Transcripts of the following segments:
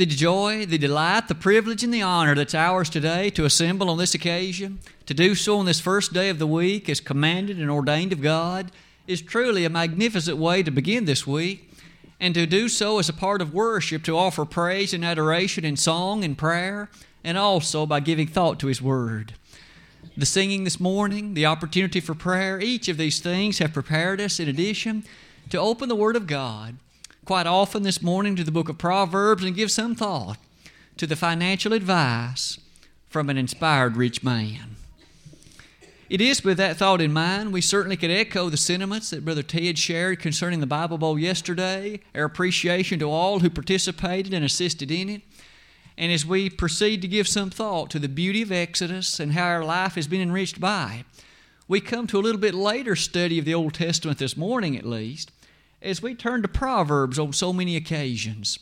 the joy, the delight, the privilege, and the honor that's ours today to assemble on this occasion, to do so on this first day of the week as commanded and ordained of God, is truly a magnificent way to begin this week. And to do so as a part of worship, to offer praise and adoration in song and prayer, and also by giving thought to His Word. The singing this morning, the opportunity for prayer, each of these things have prepared us, in addition, to open the Word of God quite often this morning to the book of Proverbs and give some thought to the financial advice from an inspired rich man. It is with that thought in mind, we certainly could echo the sentiments that Brother Ted shared concerning the Bible Bowl yesterday, our appreciation to all who participated and assisted in it. And as we proceed to give some thought to the beauty of Exodus and how our life has been enriched by it, we come to a little bit later study of the Old Testament this morning, at least, as we turn to Proverbs on so many occasions.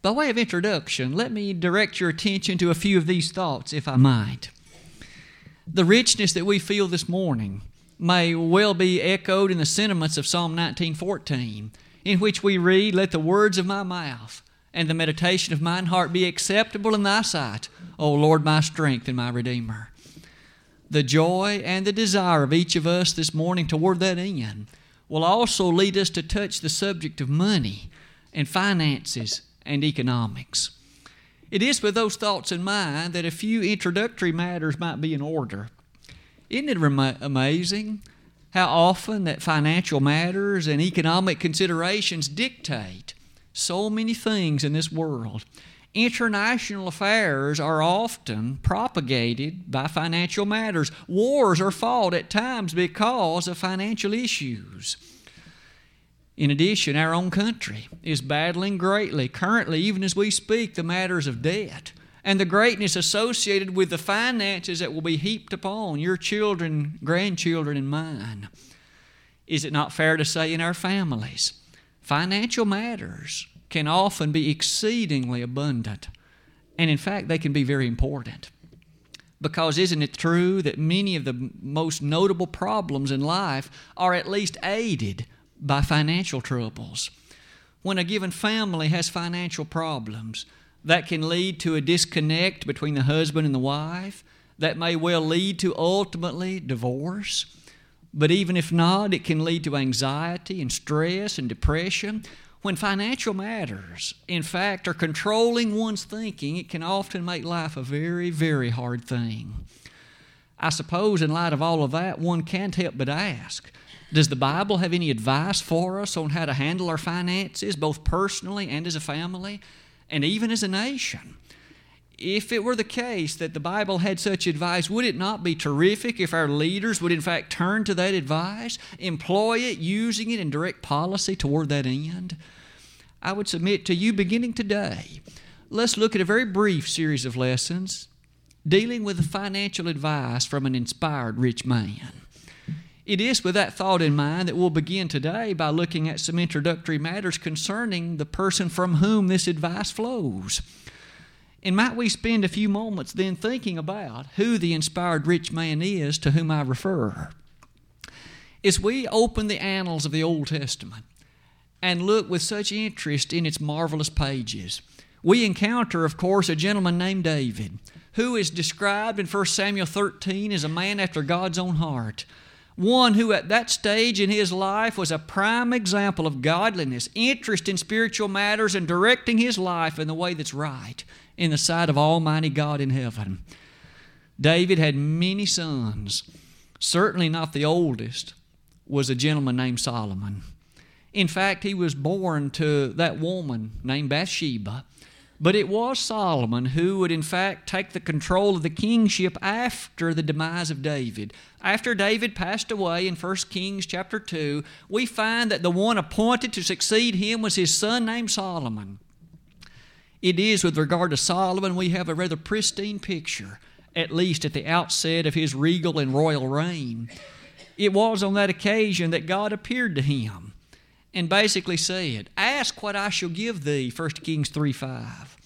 By way of introduction, let me direct your attention to a few of these thoughts, if I might. The richness that we feel this morning may well be echoed in the sentiments of Psalm 19:14, in which we read, "Let the words of my mouth and the meditation of mine heart be acceptable in thy sight, O Lord, my strength and my redeemer." The joy and the desire of each of us this morning toward that end will also lead us to touch the subject of money and finances and economics. It is with those thoughts in mind that a few introductory matters might be in order. Isn't it amazing how often that financial matters and economic considerations dictate so many things in this world? International affairs are often propagated by financial matters. Wars are fought at times because of financial issues. In addition, our own country is battling greatly, currently, even as we speak, the matters of debt and the greatness associated with the finances that will be heaped upon your children, grandchildren, and mine. Is it not fair to say in our families, financial matters can often be exceedingly abundant. And in fact, they can be very important. Because isn't it true that many of the most notable problems in life are at least aided by financial troubles? When a given family has financial problems, that can lead to a disconnect between the husband and the wife. That may well lead to ultimately divorce. But even if not, it can lead to anxiety and stress and depression when financial matters, in fact, are controlling one's thinking, it can often make life a very, very hard thing. I suppose, in light of all of that, one can't help but ask Does the Bible have any advice for us on how to handle our finances, both personally and as a family, and even as a nation? If it were the case that the Bible had such advice, would it not be terrific if our leaders would, in fact, turn to that advice, employ it, using it in direct policy toward that end? I would submit to you beginning today, let's look at a very brief series of lessons dealing with the financial advice from an inspired rich man. It is with that thought in mind that we'll begin today by looking at some introductory matters concerning the person from whom this advice flows. And might we spend a few moments then thinking about who the inspired rich man is to whom I refer? As we open the annals of the Old Testament and look with such interest in its marvelous pages, we encounter, of course, a gentleman named David, who is described in 1 Samuel 13 as a man after God's own heart. One who at that stage in his life was a prime example of godliness, interest in spiritual matters, and directing his life in the way that's right in the sight of Almighty God in heaven. David had many sons. Certainly not the oldest was a gentleman named Solomon. In fact, he was born to that woman named Bathsheba. But it was Solomon who would, in fact, take the control of the kingship after the demise of David. After David passed away in 1 Kings chapter 2, we find that the one appointed to succeed him was his son named Solomon. It is with regard to Solomon, we have a rather pristine picture, at least at the outset of his regal and royal reign. It was on that occasion that God appeared to him and basically said, Ask what I shall give thee, 1 Kings 3 5.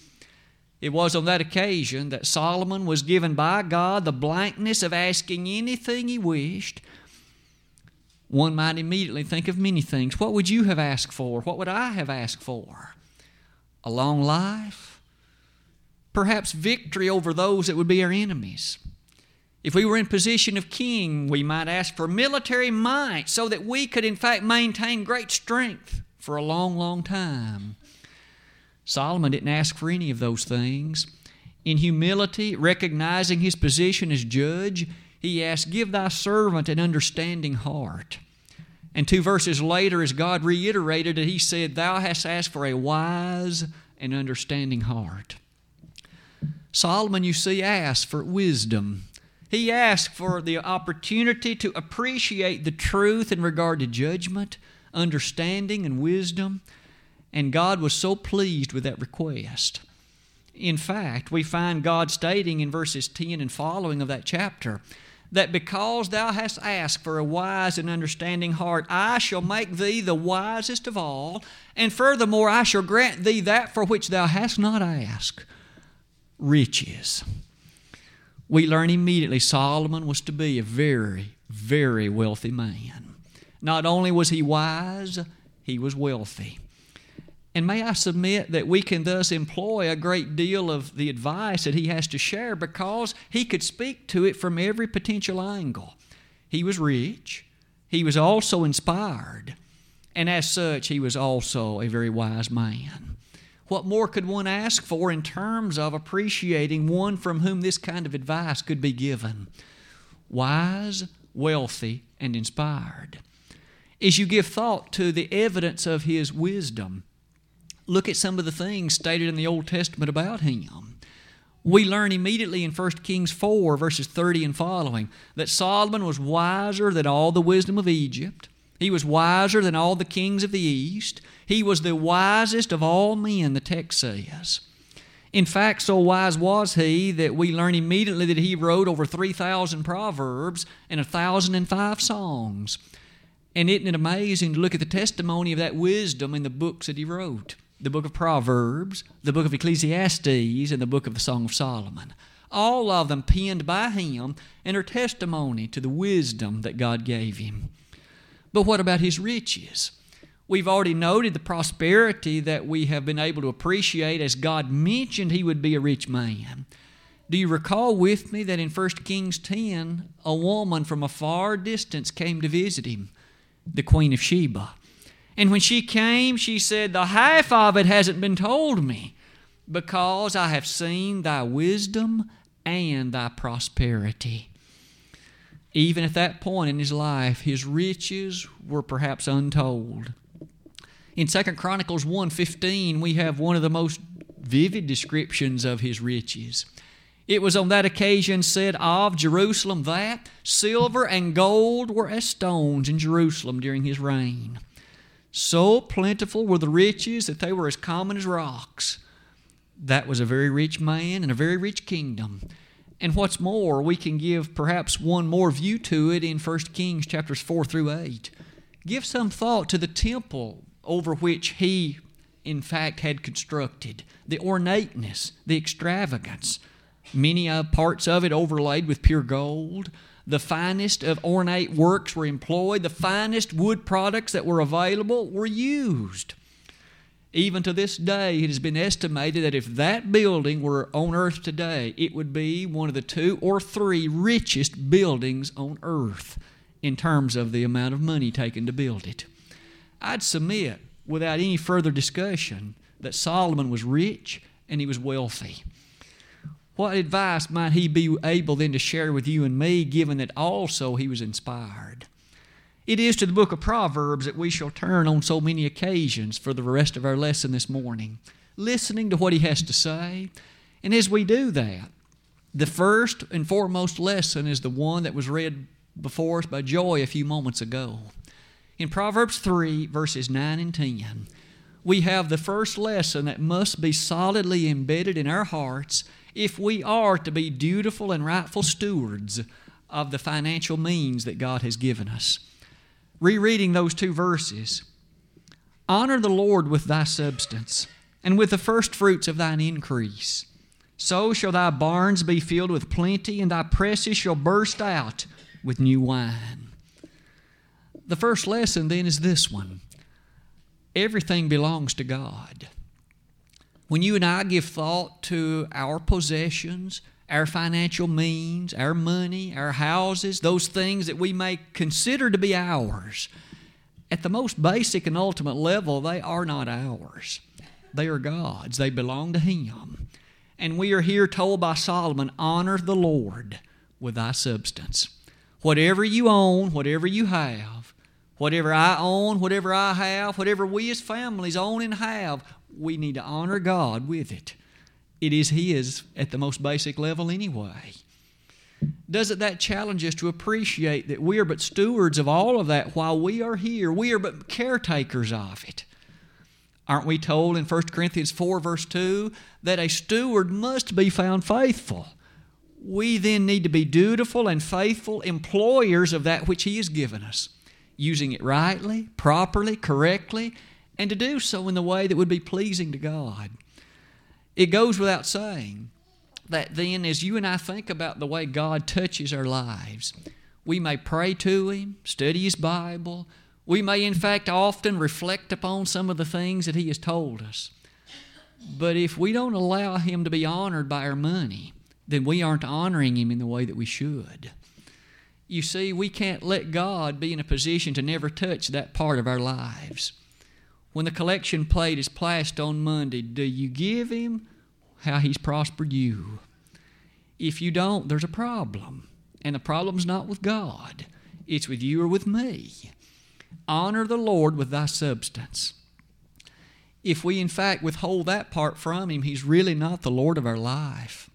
It was on that occasion that Solomon was given by God the blankness of asking anything he wished. One might immediately think of many things. What would you have asked for? What would I have asked for? A long life, perhaps victory over those that would be our enemies. If we were in position of king, we might ask for military might so that we could, in fact, maintain great strength for a long, long time. Solomon didn't ask for any of those things. In humility, recognizing his position as judge, he asked, Give thy servant an understanding heart. And two verses later, as God reiterated it, he said, Thou hast asked for a wise and understanding heart. Solomon, you see, asked for wisdom. He asked for the opportunity to appreciate the truth in regard to judgment, understanding, and wisdom, and God was so pleased with that request. In fact, we find God stating in verses 10 and following of that chapter that because thou hast asked for a wise and understanding heart, I shall make thee the wisest of all, and furthermore, I shall grant thee that for which thou hast not asked riches we learn immediately Solomon was to be a very, very wealthy man. Not only was he wise, he was wealthy. And may I submit that we can thus employ a great deal of the advice that he has to share because he could speak to it from every potential angle. He was rich, he was also inspired, and as such, he was also a very wise man. What more could one ask for in terms of appreciating one from whom this kind of advice could be given? Wise, wealthy, and inspired. As you give thought to the evidence of his wisdom, look at some of the things stated in the Old Testament about him. We learn immediately in 1 Kings 4, verses 30 and following, that Solomon was wiser than all the wisdom of Egypt. He was wiser than all the kings of the East. He was the wisest of all men, the text says. In fact, so wise was he that we learn immediately that he wrote over 3,000 proverbs and 1,005 songs. And isn't it amazing to look at the testimony of that wisdom in the books that he wrote? The book of Proverbs, the book of Ecclesiastes, and the book of the Song of Solomon. All of them penned by him and are testimony to the wisdom that God gave him. But what about his riches? We've already noted the prosperity that we have been able to appreciate as God mentioned he would be a rich man. Do you recall with me that in 1 Kings 10, a woman from a far distance came to visit him, the Queen of Sheba? And when she came, she said, The half of it hasn't been told me, because I have seen thy wisdom and thy prosperity. Even at that point in his life, his riches were perhaps untold. In 2 Chronicles 1:15, we have one of the most vivid descriptions of his riches. It was on that occasion said of Jerusalem that silver and gold were as stones in Jerusalem during his reign. So plentiful were the riches that they were as common as rocks. That was a very rich man and a very rich kingdom. And what's more, we can give perhaps one more view to it in 1 Kings chapters 4 through 8. Give some thought to the temple over which he, in fact, had constructed, the ornateness, the extravagance, many uh, parts of it overlaid with pure gold. The finest of ornate works were employed, the finest wood products that were available were used. Even to this day, it has been estimated that if that building were on earth today, it would be one of the two or three richest buildings on earth in terms of the amount of money taken to build it. I'd submit, without any further discussion, that Solomon was rich and he was wealthy. What advice might he be able then to share with you and me, given that also he was inspired? It is to the book of Proverbs that we shall turn on so many occasions for the rest of our lesson this morning, listening to what he has to say. And as we do that, the first and foremost lesson is the one that was read before us by Joy a few moments ago. In Proverbs 3, verses 9 and 10, we have the first lesson that must be solidly embedded in our hearts if we are to be dutiful and rightful stewards of the financial means that God has given us rereading those two verses Honor the Lord with thy substance, and with the first fruits of thine increase. So shall thy barns be filled with plenty, and thy presses shall burst out with new wine. The first lesson then is this one everything belongs to God. When you and I give thought to our possessions, our financial means, our money, our houses, those things that we may consider to be ours, at the most basic and ultimate level, they are not ours. They are God's, they belong to Him. And we are here told by Solomon honor the Lord with thy substance. Whatever you own, whatever you have, whatever I own, whatever I have, whatever we as families own and have, we need to honor God with it. It is His at the most basic level, anyway. Doesn't that challenge us to appreciate that we are but stewards of all of that while we are here? We are but caretakers of it. Aren't we told in 1 Corinthians 4, verse 2, that a steward must be found faithful? We then need to be dutiful and faithful employers of that which He has given us, using it rightly, properly, correctly, and to do so in the way that would be pleasing to God. It goes without saying that then, as you and I think about the way God touches our lives, we may pray to Him, study His Bible. We may, in fact, often reflect upon some of the things that He has told us. But if we don't allow Him to be honored by our money, then we aren't honoring Him in the way that we should. You see, we can't let God be in a position to never touch that part of our lives. When the collection plate is placed on Monday, do you give him how he's prospered you? If you don't, there's a problem. And the problem's not with God, it's with you or with me. Honor the Lord with thy substance. If we, in fact, withhold that part from him, he's really not the Lord of our life.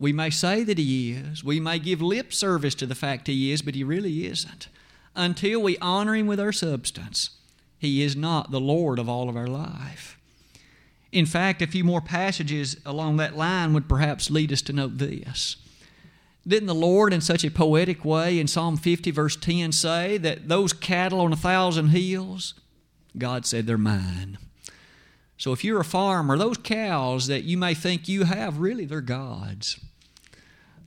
We may say that he is, we may give lip service to the fact he is, but he really isn't until we honor him with our substance. He is not the Lord of all of our life. In fact, a few more passages along that line would perhaps lead us to note this. Didn't the Lord, in such a poetic way, in Psalm 50, verse 10, say that those cattle on a thousand hills, God said they're mine? So if you're a farmer, those cows that you may think you have, really, they're God's.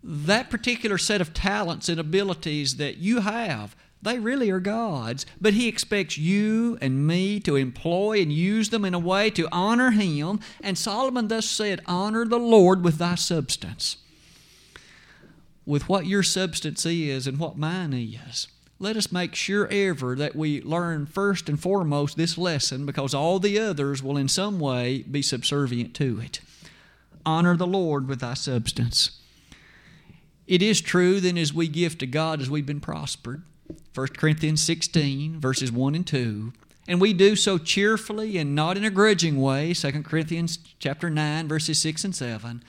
That particular set of talents and abilities that you have, they really are God's, but He expects you and me to employ and use them in a way to honor Him. And Solomon thus said, Honor the Lord with thy substance. With what your substance is and what mine is. Let us make sure ever that we learn first and foremost this lesson because all the others will in some way be subservient to it. Honor the Lord with thy substance. It is true then as we give to God as we've been prospered 1 Corinthians 16, verses 1 and 2. And we do so cheerfully and not in a grudging way, 2 Corinthians chapter 9, verses 6 and 7,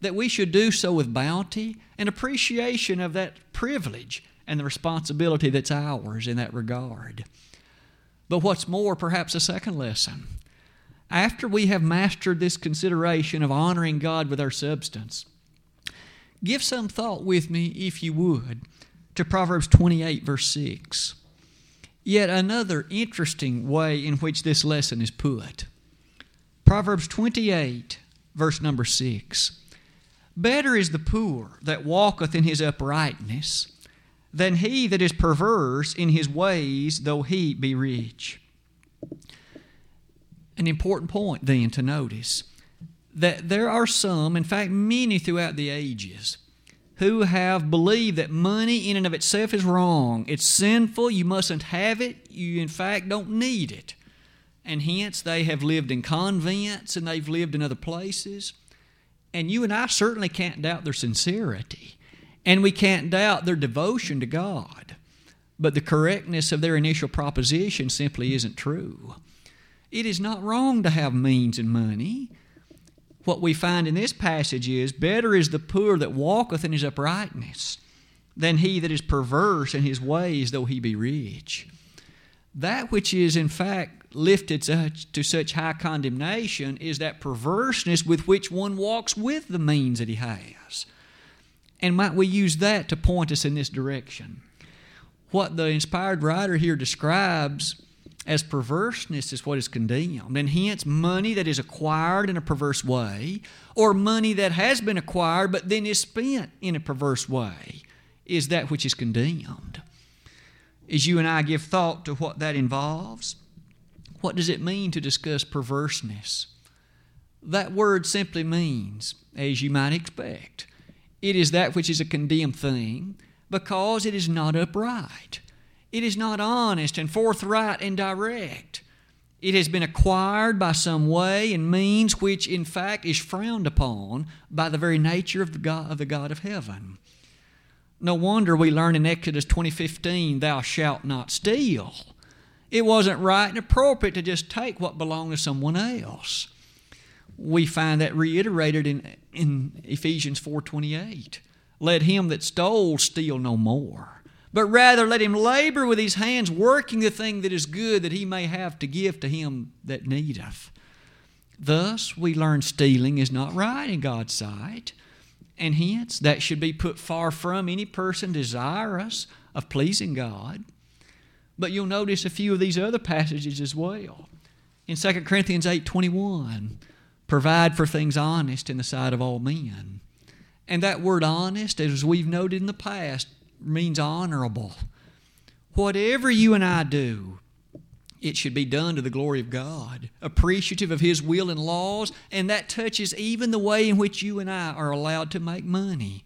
that we should do so with bounty and appreciation of that privilege and the responsibility that's ours in that regard. But what's more, perhaps a second lesson. After we have mastered this consideration of honoring God with our substance, give some thought with me, if you would, to Proverbs 28, verse 6. Yet another interesting way in which this lesson is put. Proverbs 28, verse number 6. Better is the poor that walketh in his uprightness than he that is perverse in his ways, though he be rich. An important point then to notice that there are some, in fact, many throughout the ages, who have believed that money in and of itself is wrong. It's sinful. You mustn't have it. You, in fact, don't need it. And hence, they have lived in convents and they've lived in other places. And you and I certainly can't doubt their sincerity. And we can't doubt their devotion to God. But the correctness of their initial proposition simply isn't true. It is not wrong to have means and money what we find in this passage is better is the poor that walketh in his uprightness than he that is perverse in his ways, though he be rich. That which is, in fact, lifted to such high condemnation is that perverseness with which one walks with the means that he has. And might we use that to point us in this direction? What the inspired writer here describes as perverseness is what is condemned. And hence, money that is acquired in a perverse way, or money that has been acquired but then is spent in a perverse way, is that which is condemned. As you and I give thought to what that involves, what does it mean to discuss perverseness? That word simply means, as you might expect, it is that which is a condemned thing because it is not upright. It is not honest and forthright and direct. It has been acquired by some way and means which, in fact, is frowned upon by the very nature of the God of, the God of heaven. No wonder we learn in Exodus 20:15, "Thou shalt not steal." It wasn't right and appropriate to just take what belonged to someone else. We find that reiterated in, in Ephesians 4:28. Let him that stole steal no more, but rather let him labor with his hands, working the thing that is good, that he may have to give to him that needeth. Thus, we learn stealing is not right in God's sight, and hence that should be put far from any person desirous of pleasing God. But you'll notice a few of these other passages as well. In 2 Corinthians 8:21, provide for things honest in the sight of all men. And that word honest, as we've noted in the past, means honorable. Whatever you and I do, it should be done to the glory of God, appreciative of His will and laws, and that touches even the way in which you and I are allowed to make money.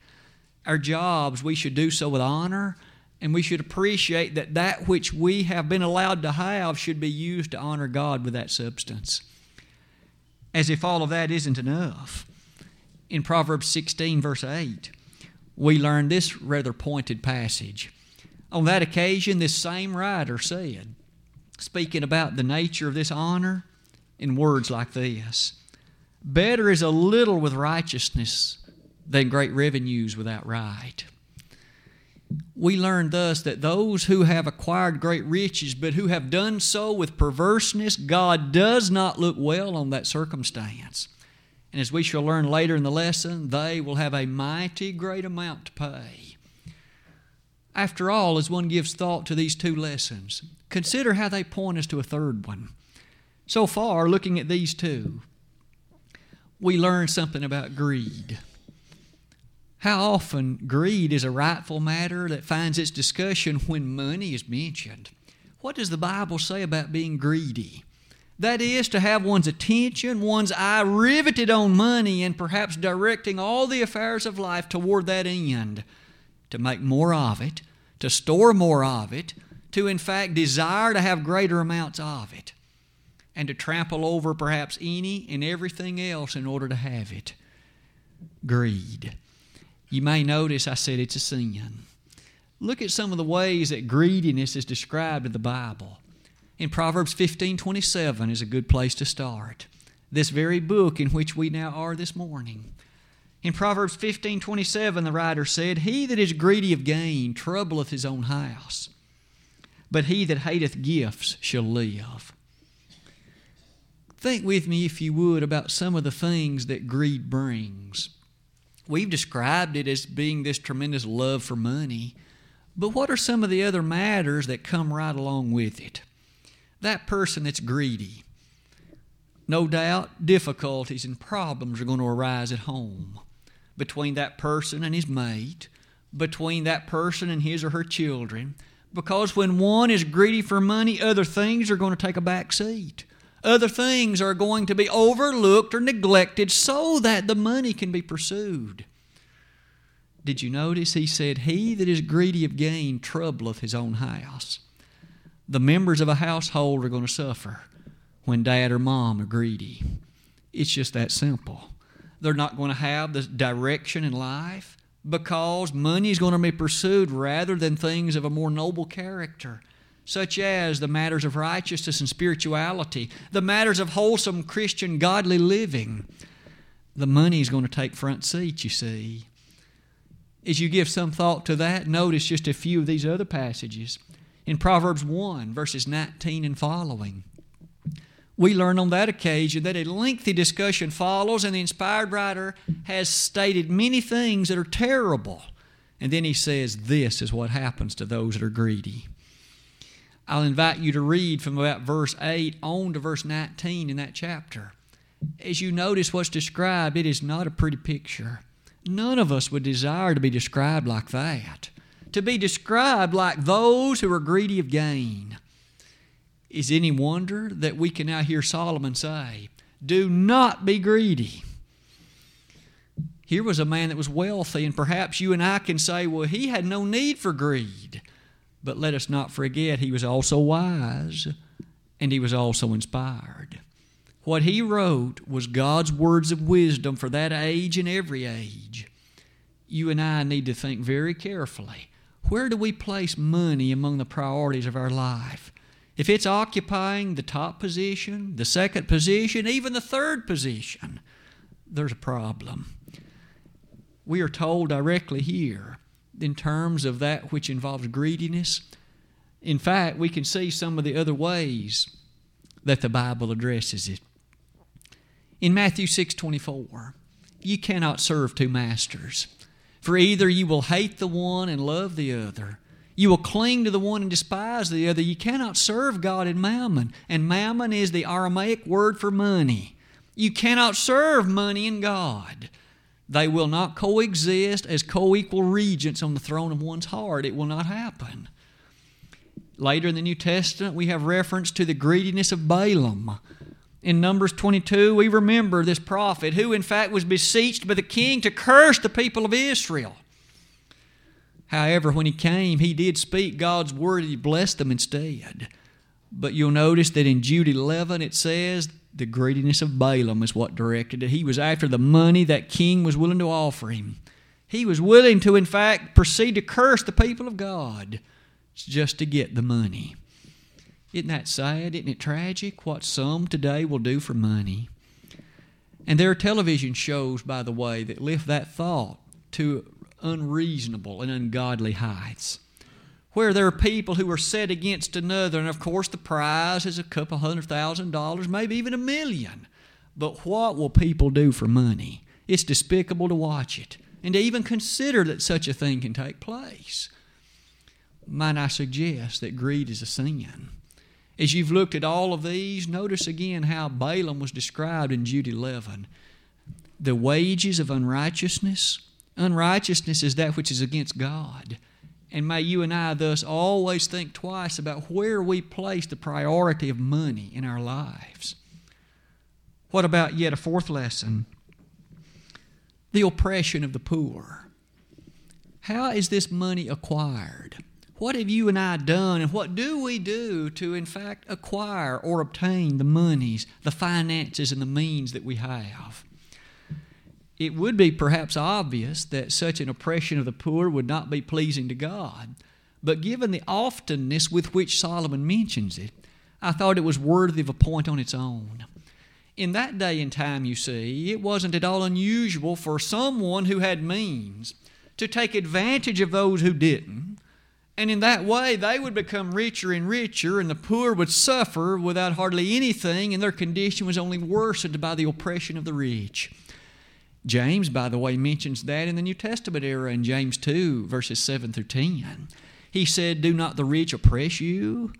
Our jobs, we should do so with honor and we should appreciate that that which we have been allowed to have should be used to honor God with that substance. As if all of that isn't enough. In Proverbs 16, verse 8, we learn this rather pointed passage. On that occasion, this same writer said, speaking about the nature of this honor, in words like this Better is a little with righteousness than great revenues without right we learn thus that those who have acquired great riches, but who have done so with perverseness, God does not look well on that circumstance. And as we shall learn later in the lesson, they will have a mighty great amount to pay. After all, as one gives thought to these two lessons, consider how they point us to a third one. So far, looking at these two, we learn something about greed. How often greed is a rightful matter that finds its discussion when money is mentioned. What does the Bible say about being greedy? That is, to have one's attention, one's eye riveted on money, and perhaps directing all the affairs of life toward that end. To make more of it, to store more of it, to in fact desire to have greater amounts of it, and to trample over perhaps any and everything else in order to have it. Greed. You may notice I said it's a sin. Look at some of the ways that greediness is described in the Bible. In Proverbs 15:27 is a good place to start. This very book in which we now are this morning. In Proverbs 15:27 the writer said, He that is greedy of gain troubleth his own house, but he that hateth gifts shall live. Think with me, if you would, about some of the things that greed brings. We've described it as being this tremendous love for money, but what are some of the other matters that come right along with it? That person that's greedy, no doubt difficulties and problems are going to arise at home between that person and his mate, between that person and his or her children, because when one is greedy for money, other things are going to take a back seat other things are going to be overlooked or neglected so that the money can be pursued. Did you notice he said, He that is greedy of gain troubleth his own house. The members of a household are going to suffer when dad or mom are greedy. It's just that simple. They're not going to have the direction in life because money is going to be pursued rather than things of a more noble character such as the matters of righteousness and spirituality, the matters of wholesome Christian godly living. The money is going to take front seat, you see. As you give some thought to that, notice just a few of these other passages. In Proverbs 1, verses 19 and following, we learn on that occasion that a lengthy discussion follows, and the inspired writer has stated many things that are terrible. And then he says, This is what happens to those that are greedy. I'll invite you to read from about verse 8 on to verse 19 in that chapter. As you notice what's described, it is not a pretty picture. None of us would desire to be described like that. To be described like those who are greedy of gain. Is any wonder that we can now hear Solomon say, Do not be greedy. Here was a man that was wealthy, and perhaps you and I can say, well, he had no need for greed. But let us not forget, he was also wise and he was also inspired. What he wrote was God's words of wisdom for that age and every age. You and I need to think very carefully. Where do we place money among the priorities of our life? If it's occupying the top position, the second position, even the third position, there's a problem. We are told directly here in terms of that which involves greediness. In fact, we can see some of the other ways that the Bible addresses it. In Matthew 6:24, you cannot serve two masters, for either you will hate the one and love the other, you will cling to the one and despise the other. You cannot serve God and mammon, and mammon is the Aramaic word for money. You cannot serve money and God. They will not coexist as co equal regents on the throne of one's heart. It will not happen. Later in the New Testament, we have reference to the greediness of Balaam. In Numbers 22, we remember this prophet who, in fact, was beseeched by the king to curse the people of Israel. However, when he came, he did speak God's word, he blessed them instead. But you'll notice that in Jude 11 it says the greediness of Balaam is what directed it. He was after the money that king was willing to offer him. He was willing to, in fact, proceed to curse the people of God just to get the money. Isn't that sad? Isn't it tragic what some today will do for money? And there are television shows, by the way, that lift that thought to unreasonable and ungodly heights where there are people who are set against another, and of course the prize is a couple hundred thousand dollars, maybe even a million. But what will people do for money? It's despicable to watch it and to even consider that such a thing can take place. Might I suggest that greed is a sin? As you've looked at all of these, notice again how Balaam was described in Jude 11. The wages of unrighteousness, unrighteousness is that which is against God. And may you and I thus always think twice about where we place the priority of money in our lives. What about yet a fourth lesson? The oppression of the poor. How is this money acquired? What have you and I done, and what do we do to, in fact, acquire or obtain the monies, the finances, and the means that we have? it would be perhaps obvious that such an oppression of the poor would not be pleasing to God. But given the oftenness with which Solomon mentions it, I thought it was worthy of a point on its own. In that day and time, you see, it wasn't at all unusual for someone who had means to take advantage of those who didn't. And in that way, they would become richer and richer, and the poor would suffer without hardly anything, and their condition was only worsened by the oppression of the rich. James, by the way, mentions that in the New Testament era in James 2, verses 7 through 10. He said, Do not the rich oppress you?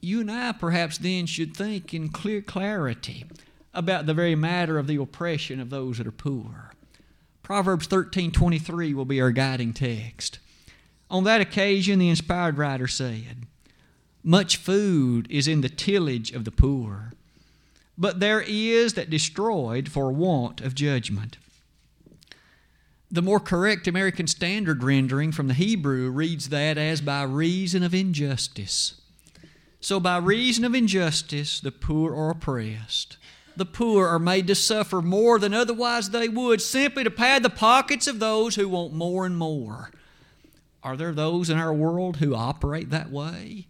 You and I perhaps then should think in clear clarity about the very matter of the oppression of those that are poor. Proverbs 13:23 will be our guiding text. On that occasion the inspired writer said, Much food is in the tillage of the poor, but there is that destroyed for want of judgment. The more correct American Standard rendering from the Hebrew reads that as by reason of injustice. So, by reason of injustice, the poor are oppressed. The poor are made to suffer more than otherwise they would, simply to pad the pockets of those who want more and more. Are there those in our world who operate that way?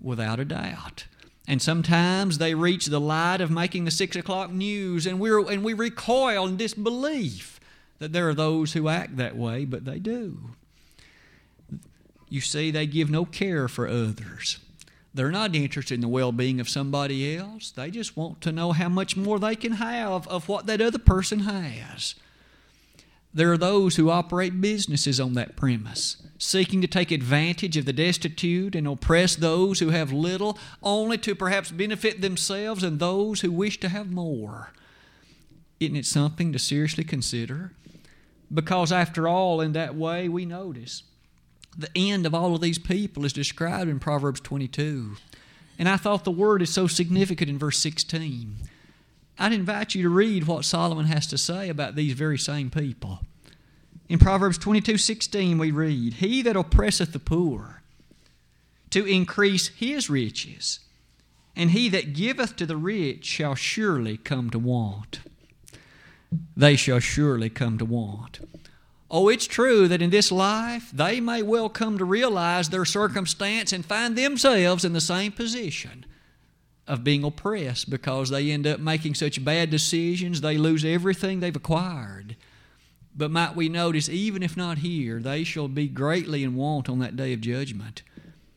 Without a doubt. And sometimes they reach the light of making the six o'clock news, and, we're, and we recoil in disbelief that there are those who act that way, but they do. You see, they give no care for others. They're not interested in the well being of somebody else. They just want to know how much more they can have of what that other person has. There are those who operate businesses on that premise, seeking to take advantage of the destitute and oppress those who have little, only to perhaps benefit themselves and those who wish to have more. Isn't it something to seriously consider? Because, after all, in that way, we notice the end of all of these people is described in Proverbs 22. And I thought the word is so significant in verse 16. I'd invite you to read what Solomon has to say about these very same people. In Proverbs 22:16 we read, "He that oppresseth the poor to increase his riches, and he that giveth to the rich shall surely come to want." They shall surely come to want. Oh, it's true that in this life they may well come to realize their circumstance and find themselves in the same position of being oppressed because they end up making such bad decisions, they lose everything they've acquired. But might we notice, even if not here, they shall be greatly in want on that day of judgment.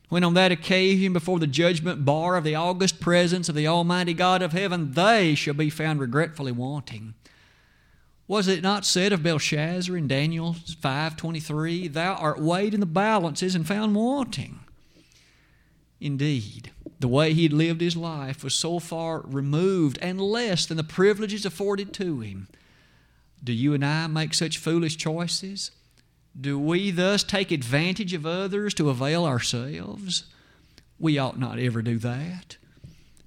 When on that occasion, before the judgment bar of the august presence of the Almighty God of heaven, they shall be found regretfully wanting. Was it not said of Belshazzar in Daniel 5:23, "Thou art weighed in the balances and found wanting"? Indeed, the way he had lived his life was so far removed and less than the privileges afforded to him. Do you and I make such foolish choices? Do we thus take advantage of others to avail ourselves? We ought not ever do that.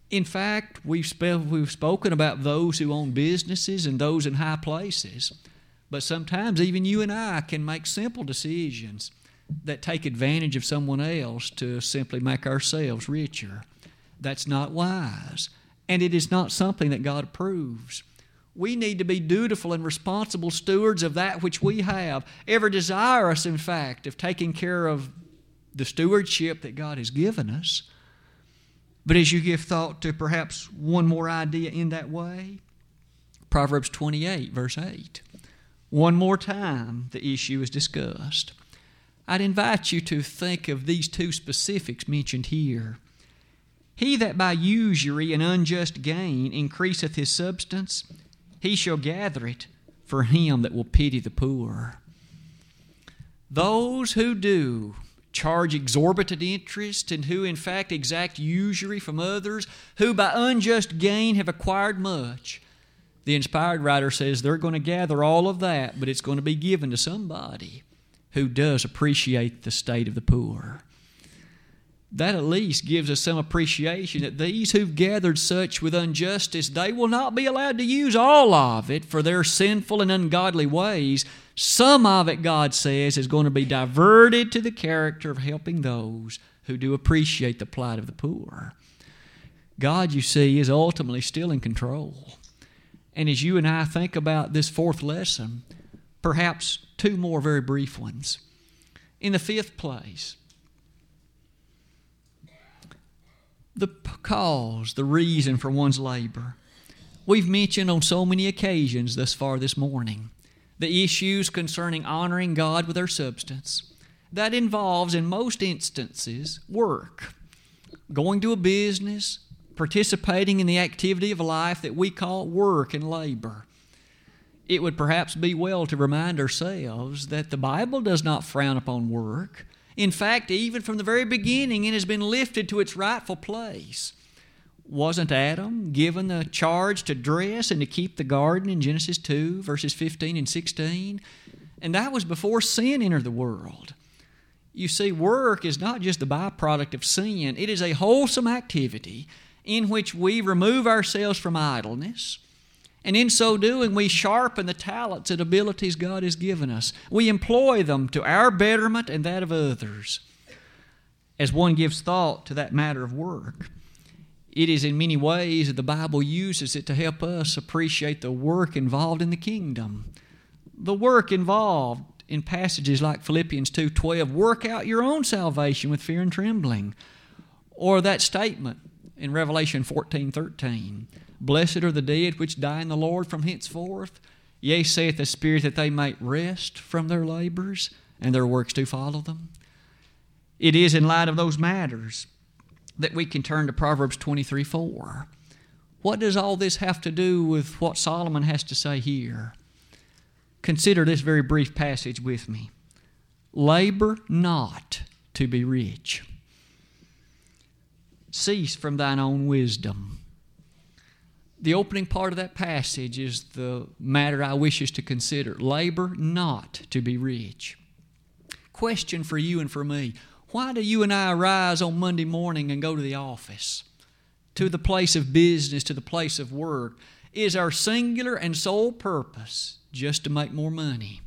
In fact, we've, sp- we've spoken about those who own businesses and those in high places, but sometimes even you and I can make simple decisions that take advantage of someone else to simply make ourselves richer. That's not wise, and it is not something that God approves. We need to be dutiful and responsible stewards of that which we have, ever desirous, in fact, of taking care of the stewardship that God has given us. But as you give thought to perhaps one more idea in that way, Proverbs 28, verse 8. One more time, the issue is discussed. I'd invite you to think of these two specifics mentioned here. He that by usury and unjust gain increaseth his substance, he shall gather it for him that will pity the poor. Those who do charge exorbitant interest, and who in fact exact usury from others, who by unjust gain have acquired much. The inspired writer says they're going to gather all of that, but it's going to be given to somebody who does appreciate the state of the poor. That at least gives us some appreciation that these who've gathered such with injustice, they will not be allowed to use all of it for their sinful and ungodly ways, some of it, God says, is going to be diverted to the character of helping those who do appreciate the plight of the poor. God, you see, is ultimately still in control. And as you and I think about this fourth lesson, perhaps two more very brief ones. In the fifth place, the cause, the reason for one's labor. We've mentioned on so many occasions thus far this morning the issues concerning honoring God with our substance. That involves, in most instances, work. Going to a business, participating in the activity of life that we call work and labor. It would perhaps be well to remind ourselves that the Bible does not frown upon work. In fact, even from the very beginning, it has been lifted to its rightful place. Wasn't Adam given the charge to dress and to keep the garden in Genesis 2, verses 15 and 16? And that was before sin entered the world. You see, work is not just the byproduct of sin, it is a wholesome activity in which we remove ourselves from idleness. And in so doing, we sharpen the talents and abilities God has given us. We employ them to our betterment and that of others. As one gives thought to that matter of work, it is in many ways that the Bible uses it to help us appreciate the work involved in the kingdom. The work involved in passages like Philippians 2:12, work out your own salvation with fear and trembling. Or that statement in Revelation 14:13, blessed are the dead which die in the Lord from henceforth. Yea, saith the Spirit that they might rest from their labors and their works do follow them. It is in light of those matters that we can turn to Proverbs 23 4. What does all this have to do with what Solomon has to say here? Consider this very brief passage with me. Labor not to be rich. Cease from thine own wisdom. The opening part of that passage is the matter I wish us to consider. Labor not to be rich. Question for you and for me why do you and I rise on Monday morning and go to the office, to the place of business, to the place of work, Is our singular and sole purpose just to make more money?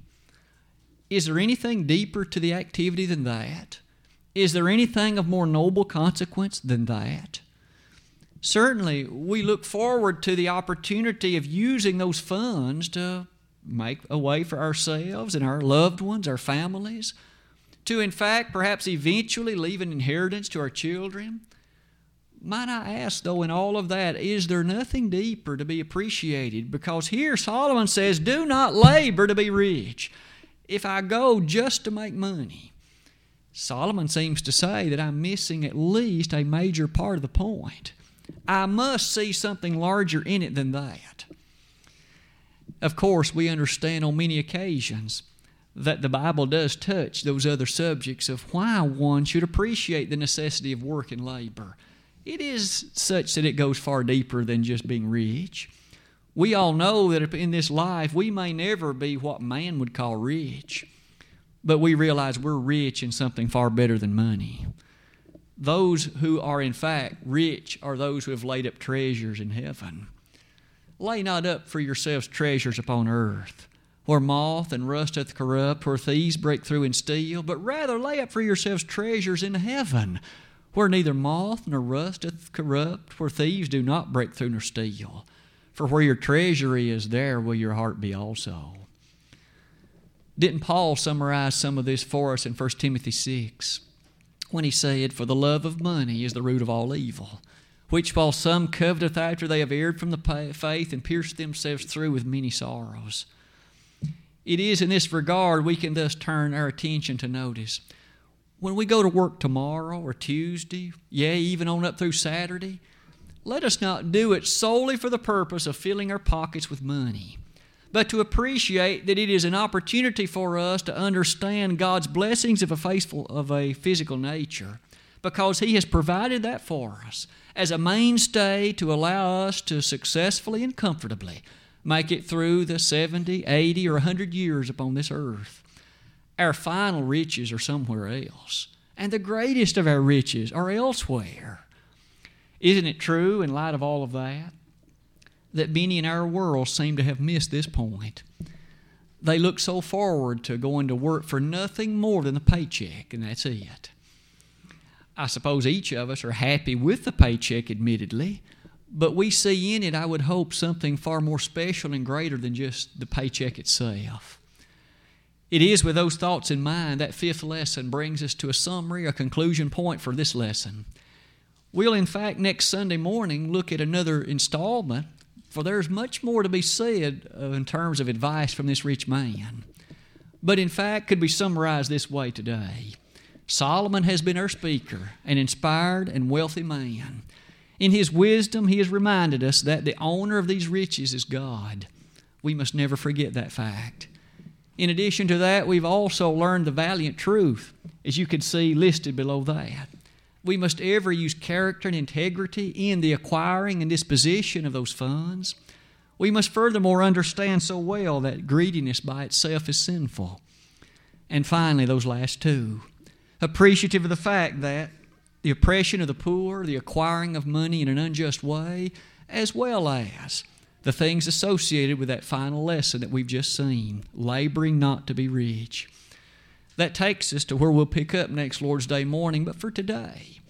Is there anything deeper to the activity than that? Is there anything of more noble consequence than that? Certainly, we look forward to the opportunity of using those funds to make a way for ourselves and our loved ones, our families, to in fact perhaps eventually leave an inheritance to our children. Might I ask, though, in all of that, is there nothing deeper to be appreciated? Because here Solomon says, Do not labor to be rich. If I go just to make money, Solomon seems to say that I'm missing at least a major part of the point. I must see something larger in it than that. Of course, we understand on many occasions that the Bible does touch those other subjects of why one should appreciate the necessity of work and labor. It is such that it goes far deeper than just being rich. We all know that in this life we may never be what man would call rich, but we realize we're rich in something far better than money. Those who are in fact rich are those who have laid up treasures in heaven. Lay not up for yourselves treasures upon earth, where moth and rust doth corrupt, where thieves break through and steal, but rather lay up for yourselves treasures in heaven, where neither moth nor rust doth corrupt, where thieves do not break through nor steal. For where your treasury is, there will your heart be also. Didn't Paul summarize some of this for us in 1 Timothy 6 when he said, For the love of money is the root of all evil, which while some coveteth after they have erred from the faith and pierced themselves through with many sorrows. It is in this regard we can thus turn our attention to notice when we go to work tomorrow or Tuesday, yea, even on up through Saturday, let us not do it solely for the purpose of filling our pockets with money, but to appreciate that it is an opportunity for us to understand God's blessings of a faithful of a physical nature, because He has provided that for us as a mainstay to allow us to successfully and comfortably make it through the 70, 80, or 100 years upon this earth. Our final riches are somewhere else, and the greatest of our riches are elsewhere. Isn't it true, in light of all of that, that many in our world seem to have missed this point? They look so forward to going to work for nothing more than the paycheck, and that's it. I suppose each of us are happy with the paycheck, admittedly, but we see in it, I would hope, something far more special and greater than just the paycheck itself. It is with those thoughts in mind that fifth lesson brings us to a summary, a conclusion point for this lesson. We'll, in fact, next Sunday morning look at another installment, for there's much more to be said uh, in terms of advice from this rich man. But in fact, could be summarized this way today Solomon has been our speaker, an inspired and wealthy man. In his wisdom, he has reminded us that the owner of these riches is God. We must never forget that fact. In addition to that, we've also learned the valiant truth, as you can see listed below that. We must ever use character and integrity in the acquiring and disposition of those funds. We must furthermore understand so well that greediness by itself is sinful. And finally, those last two appreciative of the fact that the oppression of the poor, the acquiring of money in an unjust way, as well as the things associated with that final lesson that we've just seen laboring not to be rich. That takes us to where we'll pick up next Lord's Day morning, but for today,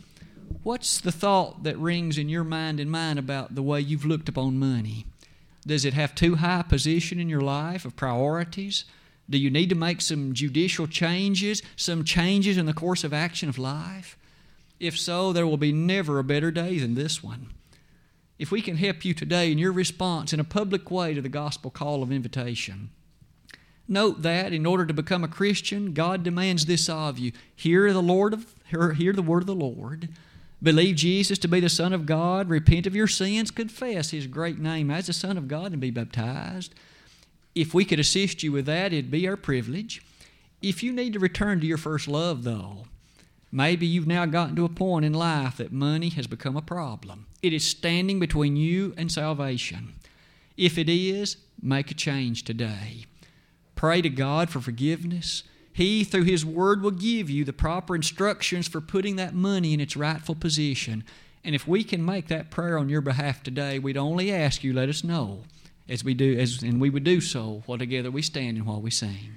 what's the thought that rings in your mind and mine about the way you've looked upon money? Does it have too high a position in your life of priorities? Do you need to make some judicial changes, some changes in the course of action of life? If so, there will be never a better day than this one if we can help you today in your response in a public way to the gospel call of invitation. Note that in order to become a Christian, God demands this of you. Hear the Lord of hear the word of the Lord. Believe Jesus to be the Son of God, repent of your sins, confess His great name as the Son of God, and be baptized. If we could assist you with that, it'd be our privilege. If you need to return to your first love, though, Maybe you've now gotten to a point in life that money has become a problem. It is standing between you and salvation. If it is, make a change today. Pray to God for forgiveness. He, through His Word, will give you the proper instructions for putting that money in its rightful position. And if we can make that prayer on your behalf today, we'd only ask you, let us know as we do, as, and we would do so while together we stand and while we sing.